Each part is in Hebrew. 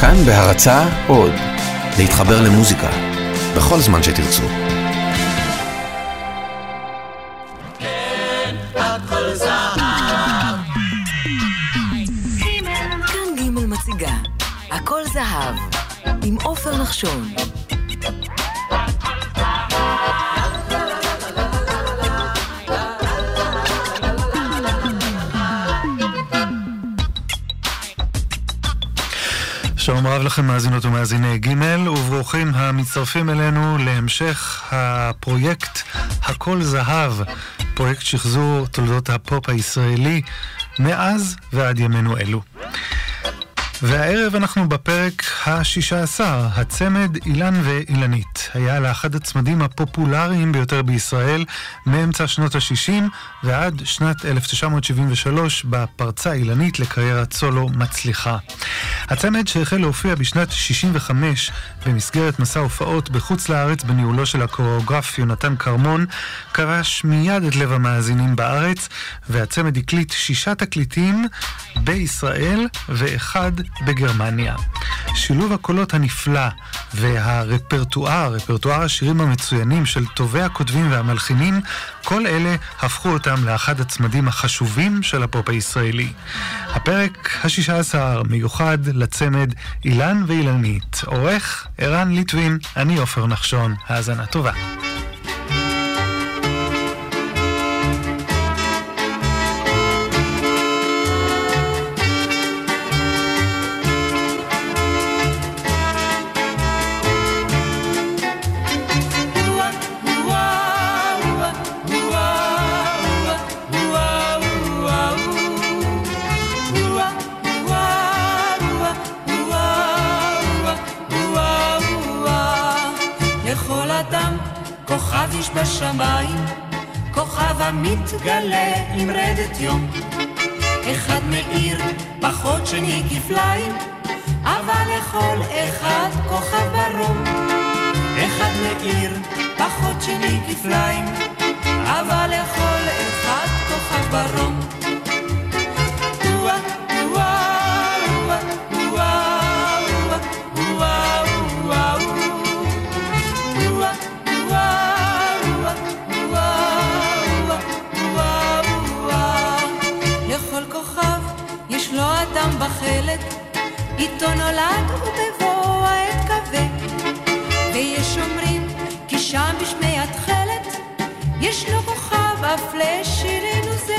כאן בהרצה עוד, להתחבר למוזיקה, בכל זמן שתרצו. הכל זהב, עם עופר נחשון. לכם מאזינות ומאזיני ג' וברוכים המצטרפים אלינו להמשך הפרויקט הכל זהב, פרויקט שחזור תולדות הפופ הישראלי מאז ועד ימינו אלו. והערב אנחנו בפרק השישה עשר, הצמד אילן ואילנית. היה לאחד הצמדים הפופולריים ביותר בישראל מאמצע שנות ה-60 ועד שנת 1973 בפרצה אילנית לקריירת סולו מצליחה. הצמד שהחל להופיע בשנת 65 במסגרת מסע הופעות בחוץ לארץ בניהולו של הקוריאוגרף יונתן כרמון, כבש מיד את לב המאזינים בארץ, והצמד הקליט שישה תקליטים בישראל ואחד בגרמניה. שילוב הקולות הנפלא והרפרטואר, רפרטואר השירים המצוינים של טובי הכותבים והמלחינים, כל אלה הפכו אותם לאחד הצמדים החשובים של הפופ הישראלי. הפרק השישה עשר מיוחד לצמד אילן ואילנית. עורך ערן ליטווין, אני עופר נחשון. האזנה טובה. המתגלה עם רדת יום. אחד מאיר, פחות שני כפליים, אבל לכל אחד כוכב ברום. אחד מאיר, פחות שני כפליים, אבל לכל אחד כוכב ברום. איתו נולד ובבוא העת כבד. ויש אומרים כי שם בשמי התכלת, יש לו כוכב אף לשירנו זה.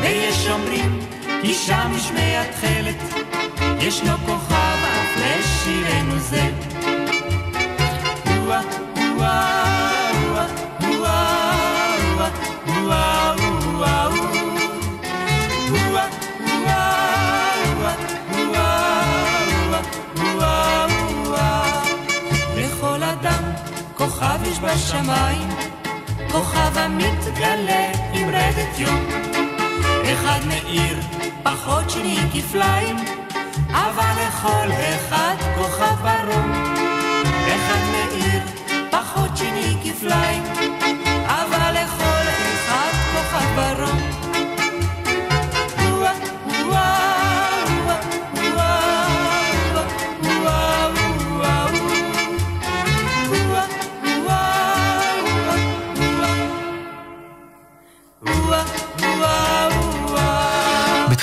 ויש אומרים כי שם בשמי התכלת, יש לו כוכב אף לשירנו זה. בשמיים, כוכב המתגלה עם רדת יום. אחד מאיר, פחות שני כפליים, אבל לכל אחד כוכב ברום. אחד מאיר, פחות שני כפליים,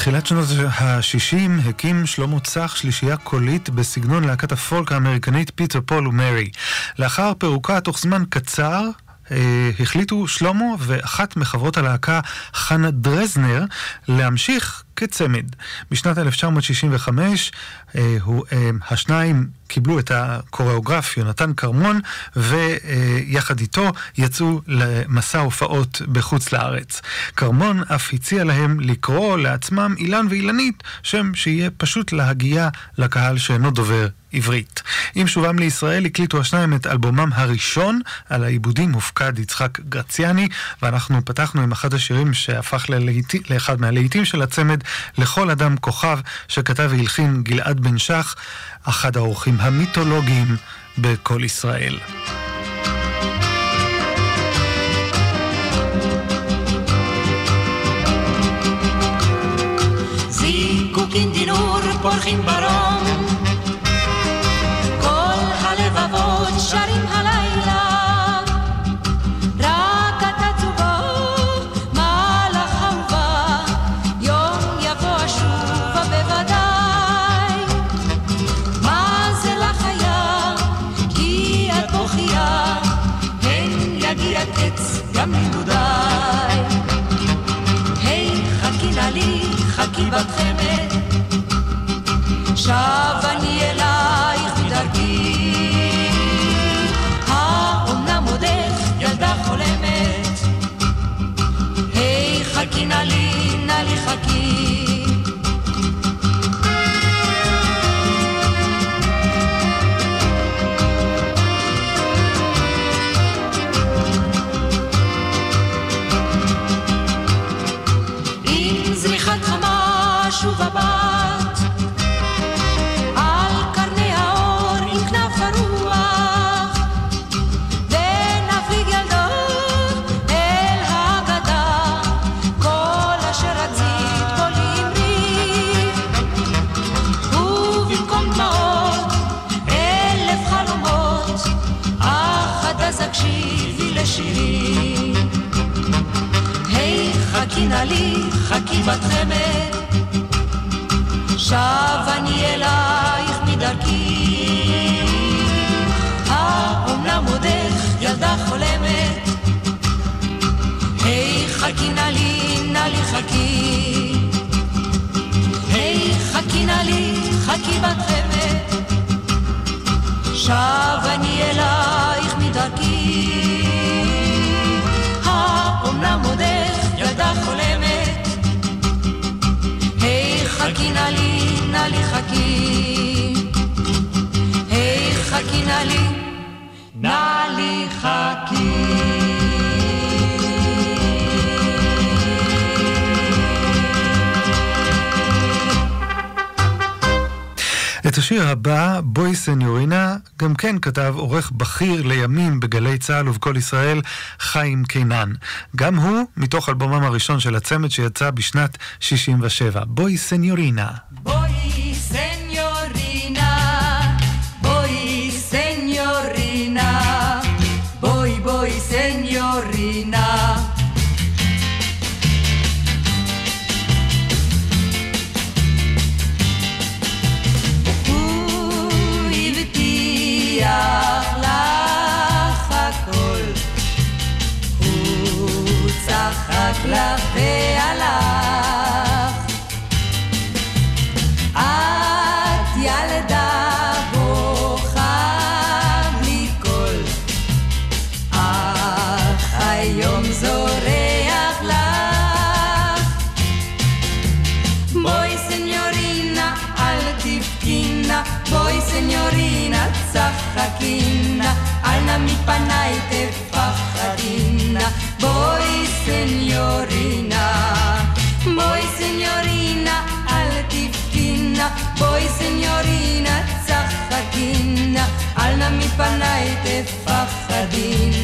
בתחילת שנות ה-60 הקים שלמה צח שלישייה קולית בסגנון להקת הפולק האמריקנית פיטר פול ומרי. לאחר פירוקה תוך זמן קצר אה, החליטו שלמה ואחת מחברות הלהקה, חנה דרזנר, להמשיך כצמד. בשנת 1965 אה, הוא, אה, השניים קיבלו את הקוריאוגרף יונתן כרמון, ויחד איתו יצאו למסע הופעות בחוץ לארץ. כרמון אף הציע להם לקרוא לעצמם אילן ואילנית, שם שיהיה פשוט להגיע לקהל שאינו דובר עברית. עם שובם לישראל הקליטו השניים את אלבומם הראשון, על העיבודים הופקד יצחק גרציאני, ואנחנו פתחנו עם אחד השירים שהפך ללהיט... לאחד מהלהיטים של הצמד, לכל אדם כוכב, שכתב והלחין גלעד בן שח, אחד האורחים המיתולוגיים בכל ישראל. פורחים ברום לי חכי, היי חכי נא לי, נא לי חכי. את השיר הבא, בואי סניורינה, גם כן כתב עורך בכיר לימים בגלי צה"ל ובקול ישראל, חיים קינן. גם הוא מתוך אלבומם הראשון של הצמד שיצא בשנת 67. בואי סניורינה. בואי be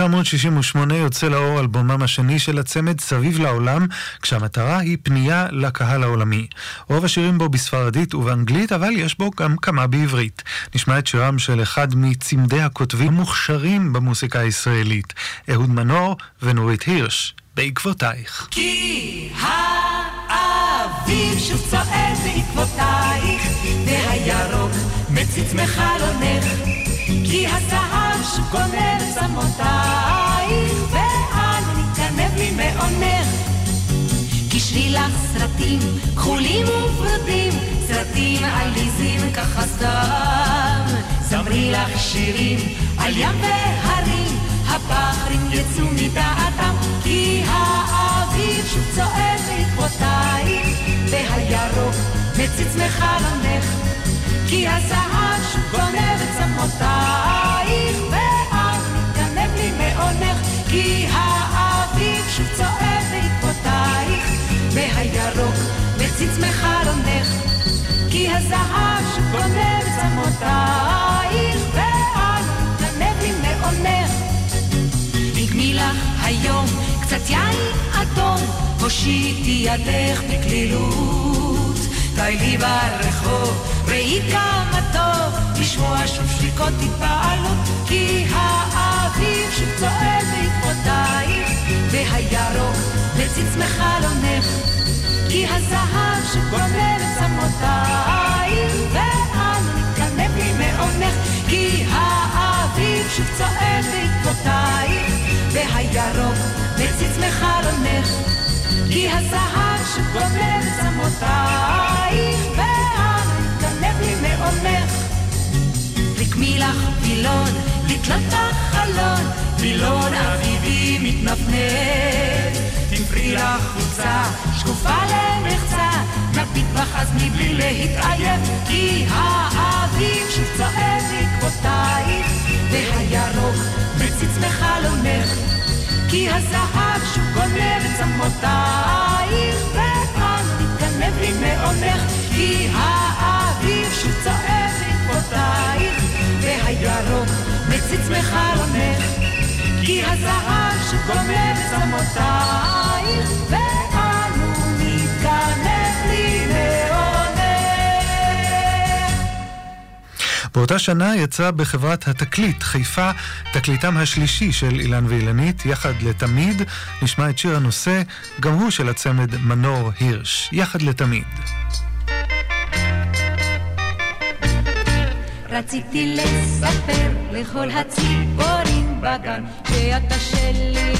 1968 יוצא לאור אלבומם השני של הצמד סביב לעולם, כשהמטרה היא פנייה לקהל העולמי. רוב השירים בו בספרדית ובאנגלית, אבל יש בו גם כמה בעברית. נשמע את שירם של אחד מצמדי הכותבים המוכשרים במוסיקה הישראלית, אהוד מנור ונורית הירש, בעקבותייך. כי האביב שוב צועד בעקבותייך, והירוק מציץ מחלונך, כי הסהר... משהו גונן שמותייך, ואל תתגנב לי מעונך. קשרי לך סרטים כחולים וורדים, סרטים עליזים ככה סתם. זמרי לך שירים על ים והרים, הפחרים יצאו מדעתם, כי האביב שוב צועד בעקבותייך, והירוק מציץ מחלונך. כי הזהב גונב את צמותייך, ואת מתגנב לי מעונך, כי האביב שוב צועד בעקבותייך, והירוק מציץ מחלונך, כי הזהב שוב גונב את צמותייך, ואת מתגנב לי מעונך. נגמי לך היום קצת יין אדום, הושיטי ידך בקלילות. די לי ברחוב, ראי כמה טוב, לשמוע שוב שריקות התפעלות, כי האביב שוב צועד בעקבותייך, והירוק מציץ מחלונך, כי הזהב שגונב את צמותייך, ואנו נתגנב לי מעונך, כי האביב שוב צועד בעקבותייך, והירוק מציץ מחלונך, כי הזהב שגונב צמותייך, נתגנב לי מעונך. רקמי לך וילון, לתלות בחלון, וילון אביבי מתנפנף. תפרי לך חולצה, שקופה למחצה, בך אז מבלי להתעייף, כי האביב שוב צועד בעקבותייך, והירוק מציץ בחלונך, כי הזהב שוב גונב את צמותייך, ואנו נתגנב לי מעונך, כי האביב שוב צועד בעקבותייך, והירוק מציץ מחלונך, כי הזהב שגונב את צמותייך, באותה שנה יצא בחברת התקליט חיפה תקליטם השלישי של אילן ואילנית, יחד לתמיד. נשמע את שיר הנושא, גם הוא של הצמד מנור הירש, יחד לתמיד. רציתי לספר לכל הציפורים בגן שאתה שלי.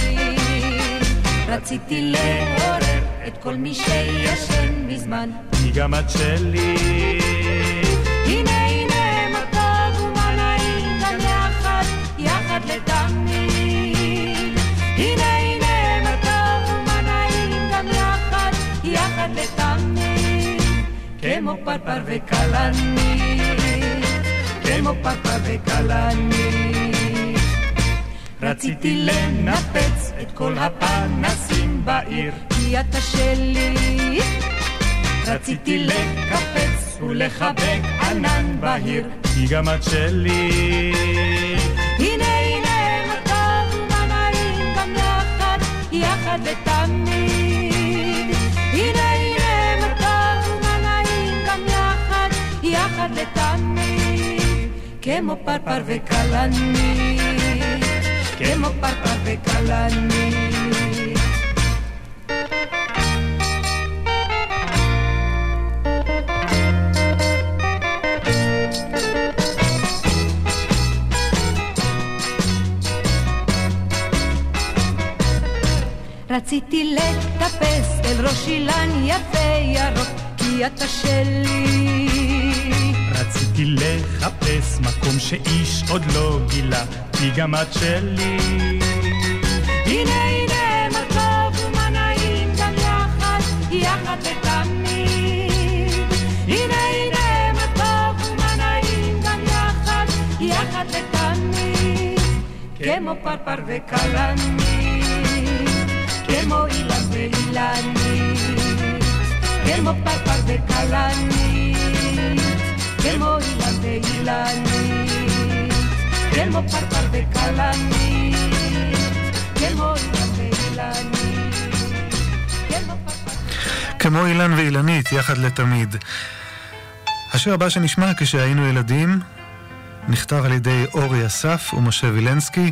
רציתי לעורר את כל מי שישן מזמן. כי גם את שלי. כמו פרפר וכלנית, כמו פרפר וכלנית. רציתי לנפץ את כל הפנסים בעיר, כי אתה שלי. רציתי לקפץ ולחבק ענן בהיר, כי גם את שלי. הנה הנה מה טוב ומה נעים גם יחד, יחד לתמיד. יחד לתמיד. כמו פרפר וכלנית, כמו פרפר וכלנית. רציתי לטפס אל ראש אילן יפה ירוק, כי אתה שלי. רציתי לחפש מקום שאיש עוד לא גילה, כי גם את שלי. הנה הנה מה טוב ומה נעים גם יחד, יחד לתמיד. הנה הנה מה טוב ומה נעים גם יחד, יחד לתמיד. כמו פרפר וכלנית, כמו אילן ואילנית, כמו פרפר וכלנית, כמו אילן ואילנית, כמו פרפר וכלנית. כמו אילן ואילנית, כמו אילן ואילנית, יחד לתמיד. השיר הבא שנשמע כשהיינו ילדים נכתב על ידי אורי אסף ומשה וילנסקי,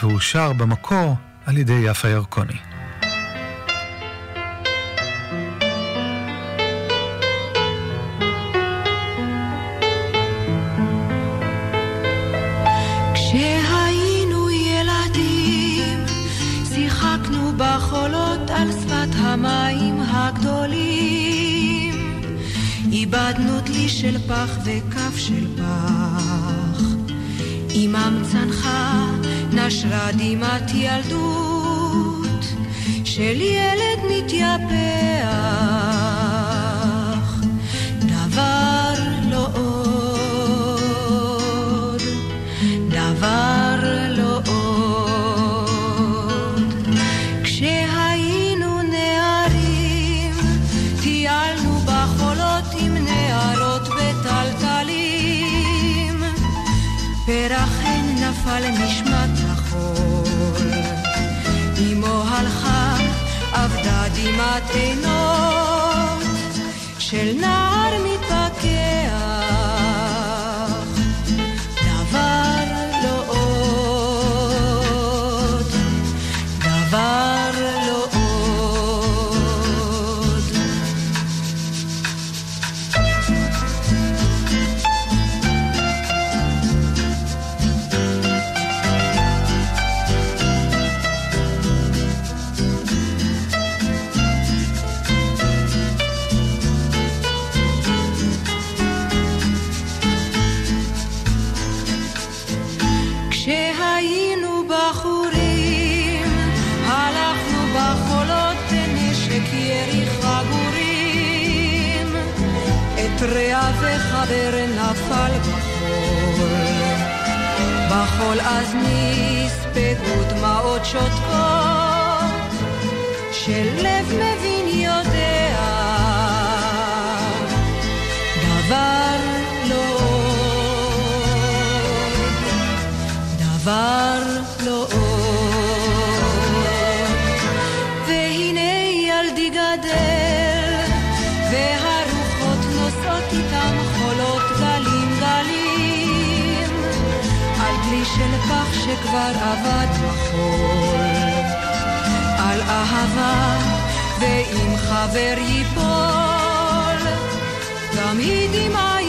והוא שר במקור על ידי יפה ירקוני. איבדנו דלי של פח וכף של פח. עמם צנחה, נשרה דמעת ילדות של ילד מתייפח. וחבר נפל בחול. בחול אז נספגו דמעות שותקות, של לב מבין יודע. דבר לא דבר לא שכבר אבד בחול. על אהבה, ואם חבר ייפול, תמיד דמעה יורידה.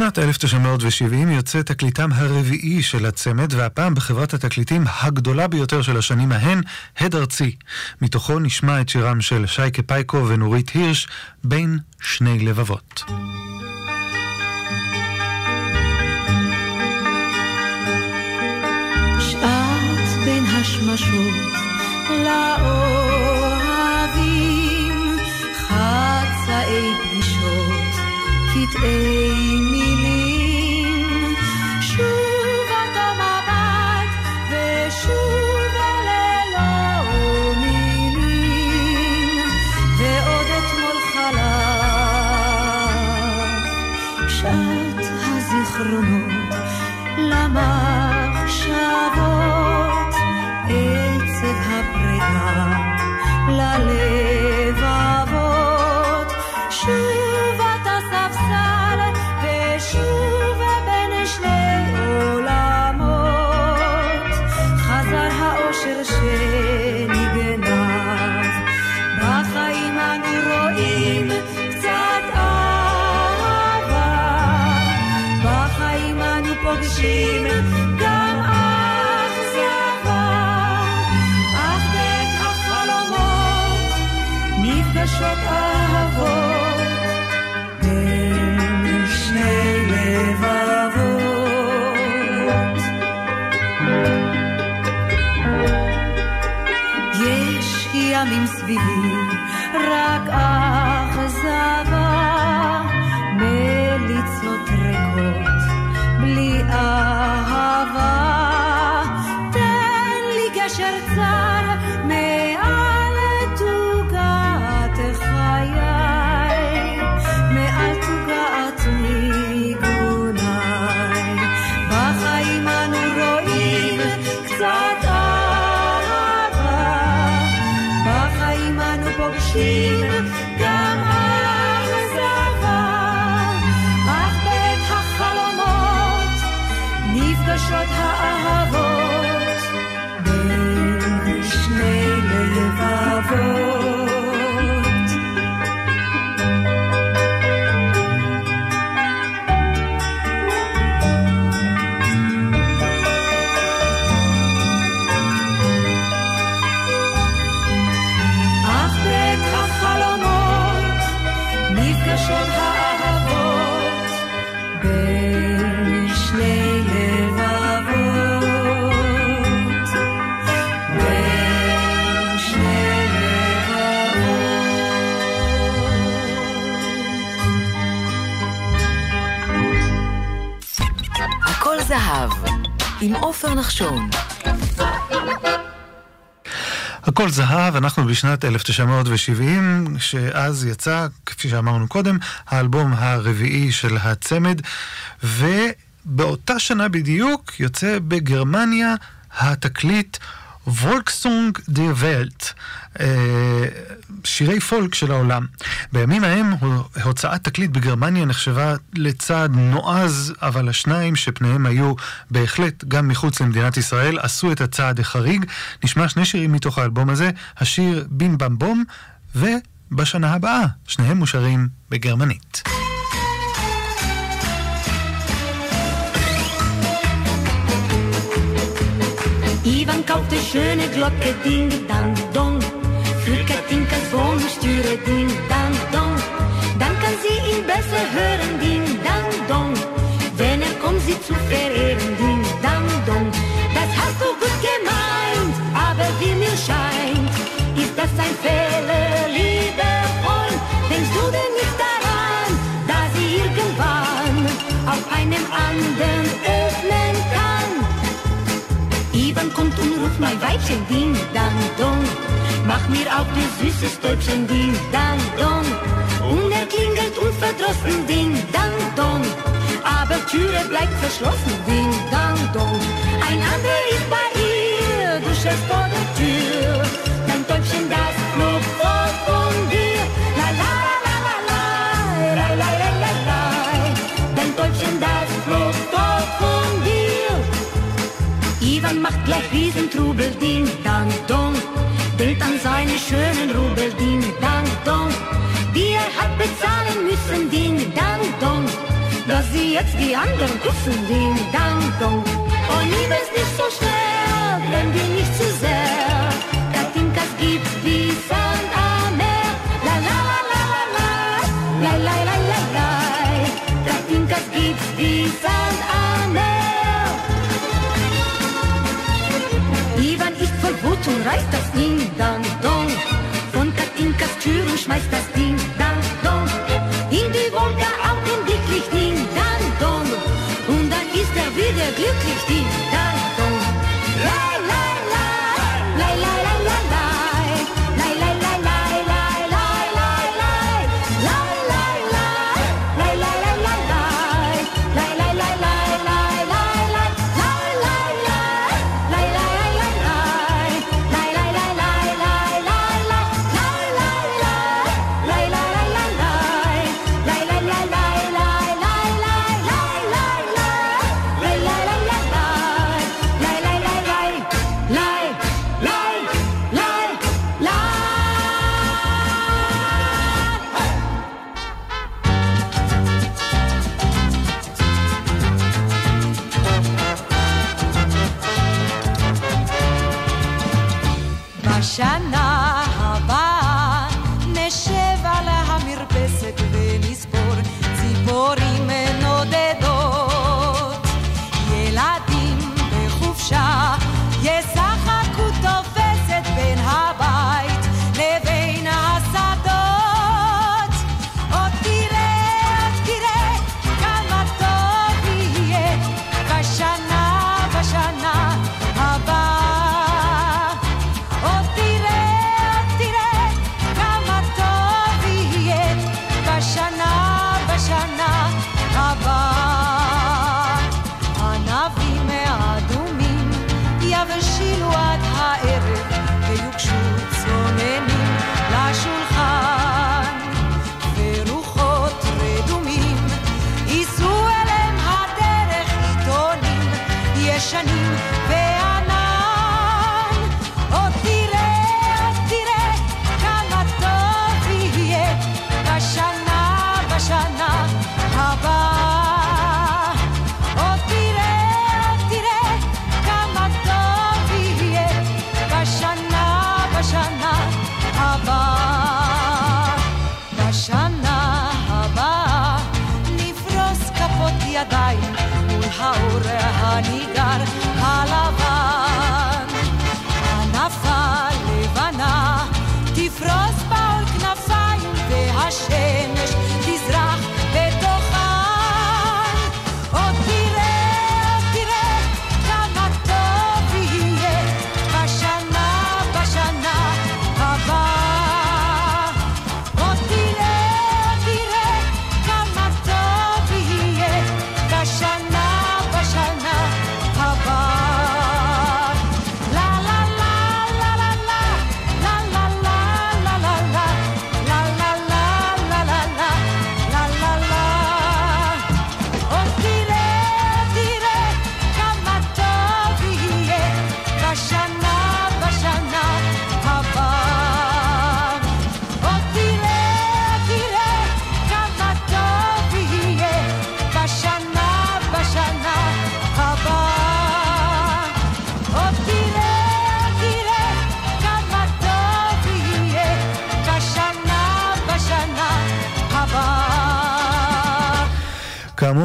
בשנת 1970 יוצא תקליטם הרביעי של הצמד, והפעם בחברת התקליטים הגדולה ביותר של השנים ההן, הד ארצי. מתוכו נשמע את שירם של שייקה פייקו ונורית הירש, בין שני לבבות. שעת בין קטעי נחשון. הכל זהב, אנחנו בשנת 1970, שאז יצא, כפי שאמרנו קודם, האלבום הרביעי של הצמד, ובאותה שנה בדיוק יוצא בגרמניה התקליט וולקסונג דה ולט, שירי פולק של העולם. בימים ההם הוצאת תקליט בגרמניה נחשבה לצעד נועז, אבל השניים שפניהם היו בהחלט גם מחוץ למדינת ישראל, עשו את הצעד החריג. נשמע שני שירים מתוך האלבום הזה, השיר בים במ בום, ובשנה הבאה, שניהם מושרים בגרמנית. Ivan kaufte schöne Glocke, ding, dang, dong. Für Katinkas Wohnstüre, ding, dang, dong. Dann kann sie ihn besser hören, ding, dang, dong. Wenn er kommt, sie zu verehren, ding, dang, dong. Das hast du gut gemeint, aber wie mir scheint, ist das ein Fehler, Kommt und ruft mein Weibchen, ding, dang, dong. Mach mir auch die süßes Täubchen, ding, dang, dong. Und er klingelt unverdrossen, ding, dang, dong. Aber Türe bleibt verschlossen, ding, dang, dong. Ein anderer ist bei ihr, du stehst vor der Tür. Gleich Riesentrubel, ding, dang, dong. Denkt an seine schönen Rubel, ding, dang, dong. Die er hat bezahlen müssen, ding, dang, dong. Dass sie jetzt die anderen küssen, ding, dang, dong. Oh, liebe ist nicht so schnell, wenn wir und reißt das Ding Dang Dong. Von Katinkas Türen schmeißt das Ding Dang Dong. In die Wolke Dicklicht Ding Dang Dong. Und dann ist er wieder glücklich Ding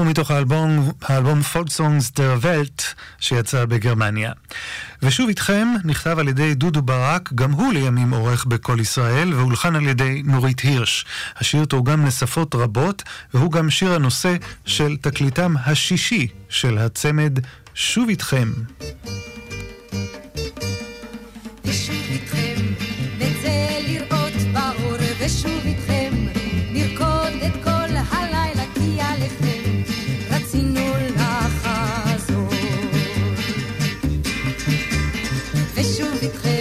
מתוך האלבום, האלבום פולק סונגס דר ולט שיצא בגרמניה. ושוב איתכם נכתב על ידי דודו ברק, גם הוא לימים עורך ב"קול ישראל", והולחן על ידי נורית הירש. השיר תורגם לשפות רבות, והוא גם שיר הנושא של תקליטם השישי של הצמד "שוב איתכם". très très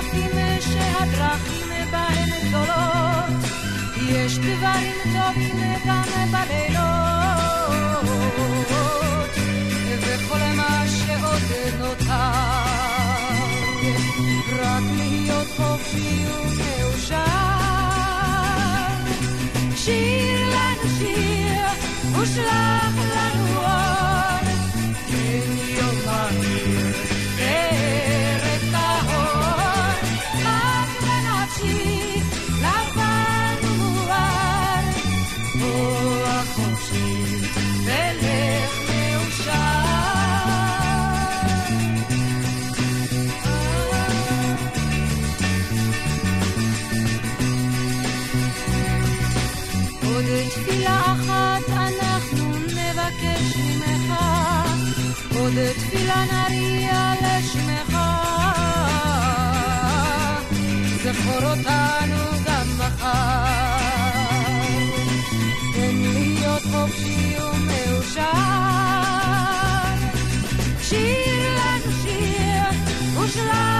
דרכים שהדרכים בהן גדולות, יש דברים טובים גם בלילות, וכל מה שעוד נותר, רק להיות חופשי ומאושר. שיר לנו שיר, ושלנו נריע לשמך. זכור אותנו גם מחר. תן להיות חופשי ומאושר. שיר לנו שיר ושלח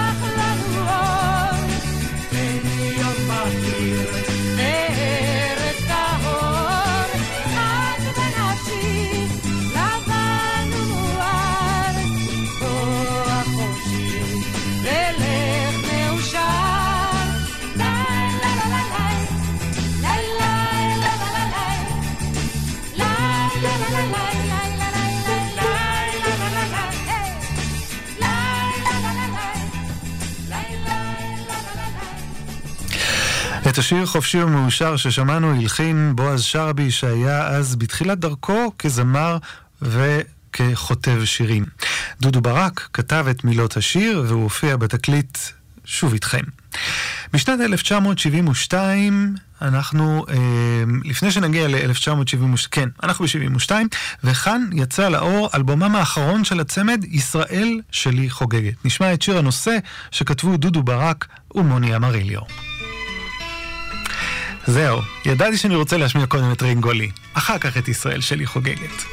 השיר חופשי ומאושר ששמענו הלחין בועז שרעבי שהיה אז בתחילת דרכו כזמר וככותב שירים. דודו ברק כתב את מילות השיר והוא הופיע בתקליט שוב איתכם. בשנת 1972 אנחנו, אה, לפני שנגיע ל-1972, כן, אנחנו ב-72, וכאן יצא לאור אלבומם האחרון של הצמד, ישראל שלי חוגגת. נשמע את שיר הנושא שכתבו דודו ברק ומוני אמריליו. זהו, ידעתי שאני רוצה להשמיע קודם את רינגולי, אחר כך את ישראל שלי חוגגת.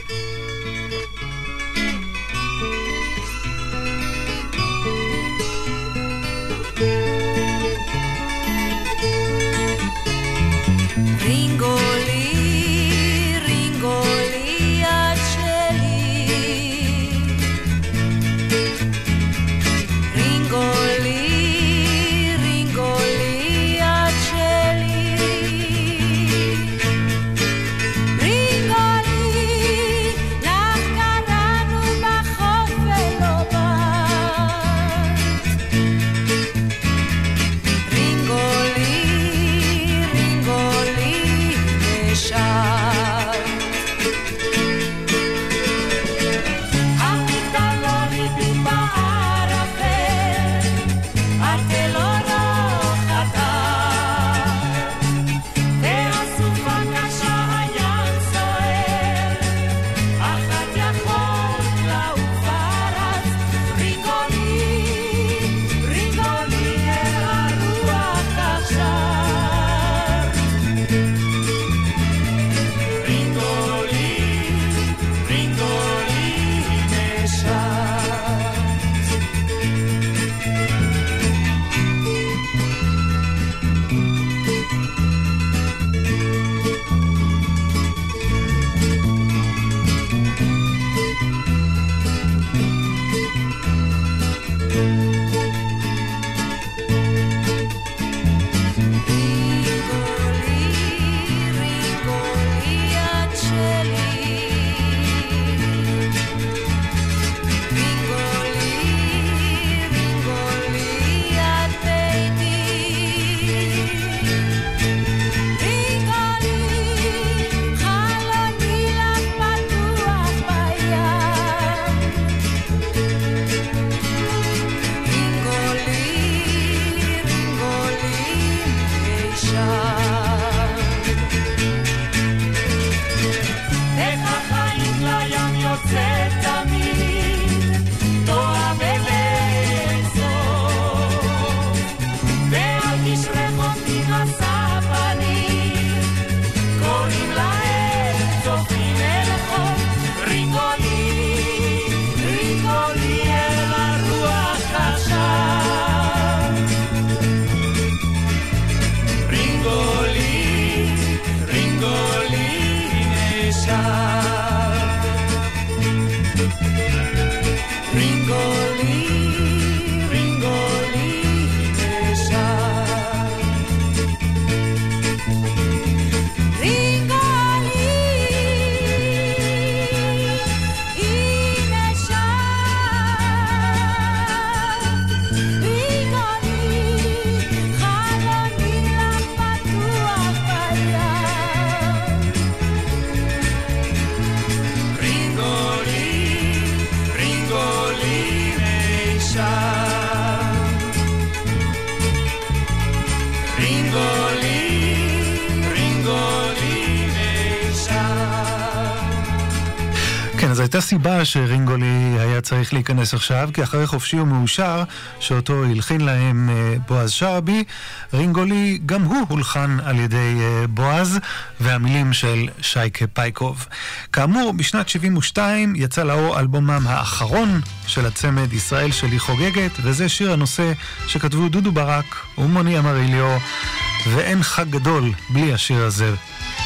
סיבה שרינגולי היה צריך להיכנס עכשיו, כי אחרי חופשי ומאושר, שאותו הלחין להם אה, בועז שרעבי, רינגולי גם הוא הולחן על ידי אה, בועז, והמילים של שייקה פייקוב. כאמור, בשנת 72 יצא לאור אלבומם האחרון של הצמד ישראל שלי חוגגת, וזה שיר הנושא שכתבו דודו ברק ומוני אמריליו, ואין חג גדול בלי השיר הזה,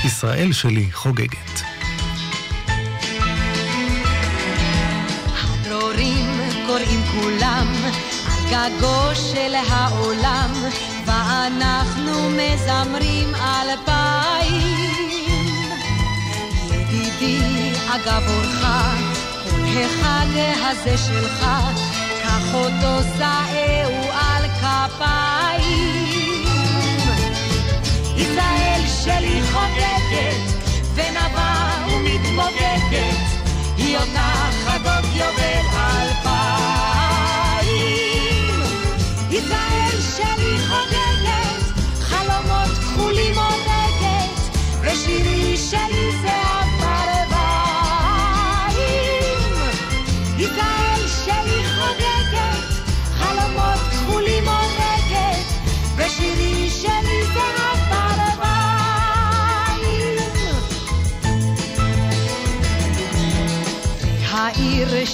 ישראל שלי חוגגת. כולם על גגו של העולם, ואנחנו מזמרים אלפיים. ידידי, אגב אורך, כל החג הזה שלך, קח אותו שאהו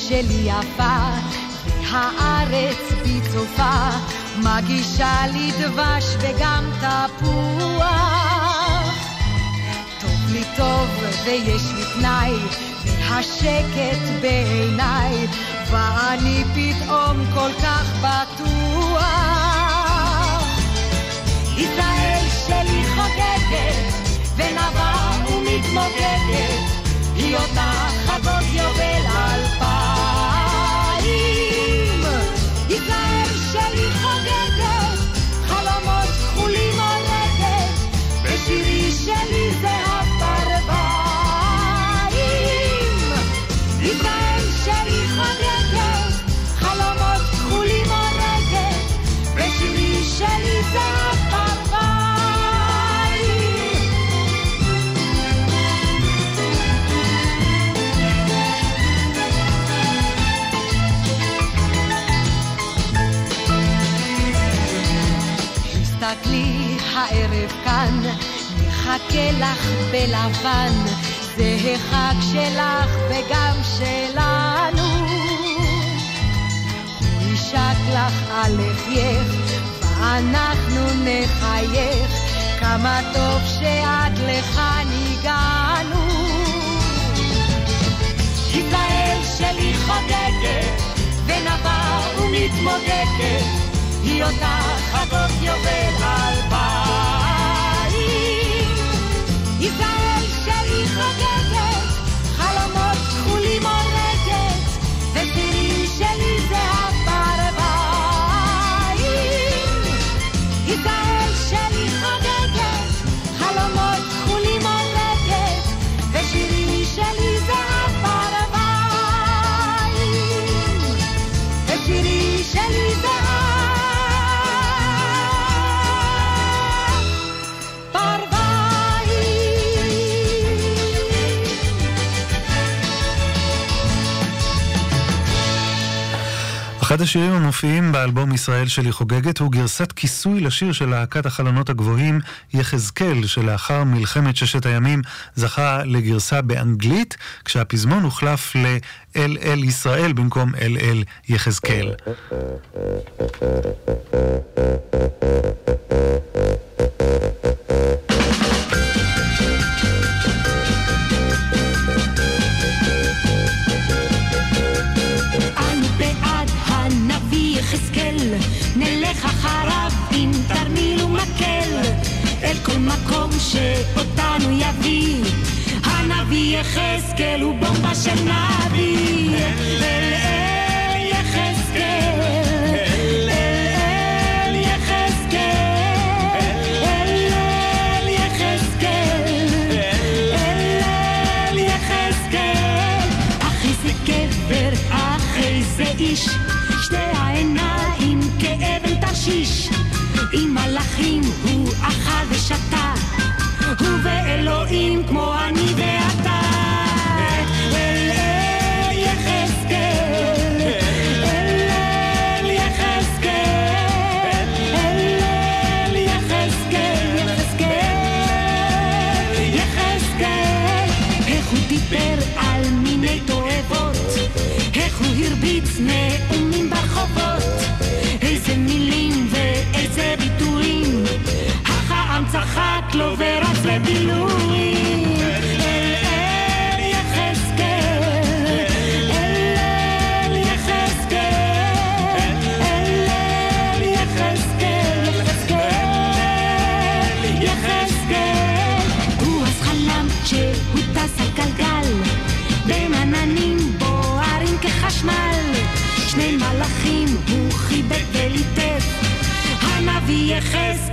שלי יפה, והארץ בי צופה, מגישה לי דבש וגם תפוח. טוב לי טוב ויש לי תנאי, והשקט בעיניי, ואני פתאום כל כך בטוח. ישראל שלי חוגגת, ונבעה ומתמוגגת, היא אותה חגות יובל תסתכלי הערב כאן, נחכה לך בלבן, זה החג שלך וגם שלנו. הוא ישק לך על לחייך, ואנחנו נחייך, כמה טוב שעד לכאן הגענו. ישראל שלי חוגגת, ונבעה ומתמוגגת, היא אותה חגות יובל אלפיים. אחד השירים המופיעים באלבום ישראל שלי חוגגת הוא גרסת כיסוי לשיר של להקת החלונות הגבוהים יחזקאל, שלאחר מלחמת ששת הימים זכה לגרסה באנגלית, כשהפזמון הוחלף ל-אל אל ישראל במקום אל אל יחזקאל. יחזקאל, נלך אחריו עם תרמיל ומקל, אל כל מקום שאותנו יביא. הנביא יחזקאל הוא בומבה של נביא. אל אל יחזקאל, עם מלאכים הוא אכל ושתה, הוא ואלוהים כמו אני ואתה.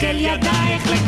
יחזקאל ידייך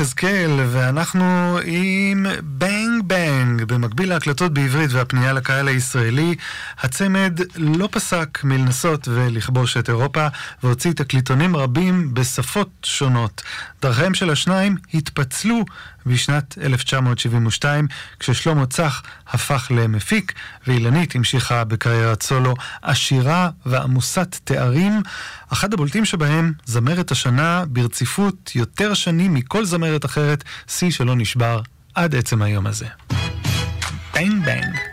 יחזקאל, ואנחנו עם בנג בנג. במקביל להקלטות בעברית והפנייה לקהל הישראלי, הצמד לא פסק מלנסות ולכבוש את אירופה, והוציא תקליטונים רבים בשפות שונות. דרכיהם של השניים התפצלו בשנת 1972, כששלמה צח הפך למפיק, ואילנית המשיכה בקריירת סולו עשירה ועמוסת תארים. אחד הבולטים שבהם, זמרת השנה ברציפות יותר שנים מכל זמרת אחרת, שיא שלא נשבר עד עצם היום הזה. בנג בנג.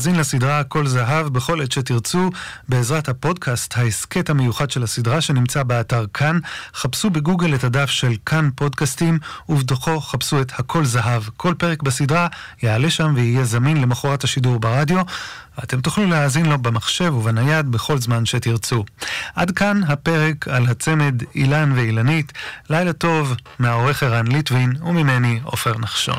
להאזין לסדרה הכל זהב בכל עת שתרצו, בעזרת הפודקאסט, ההסכת המיוחד של הסדרה שנמצא באתר כאן. חפשו בגוגל את הדף של כאן פודקאסטים, ובתוכו חפשו את הכל זהב. כל פרק בסדרה יעלה שם ויהיה זמין למחרת השידור ברדיו. ואתם תוכלו להאזין לו במחשב ובנייד בכל זמן שתרצו. עד כאן הפרק על הצמד אילן ואילנית. לילה טוב מהעורך ערן ליטבין וממני עופר נחשון.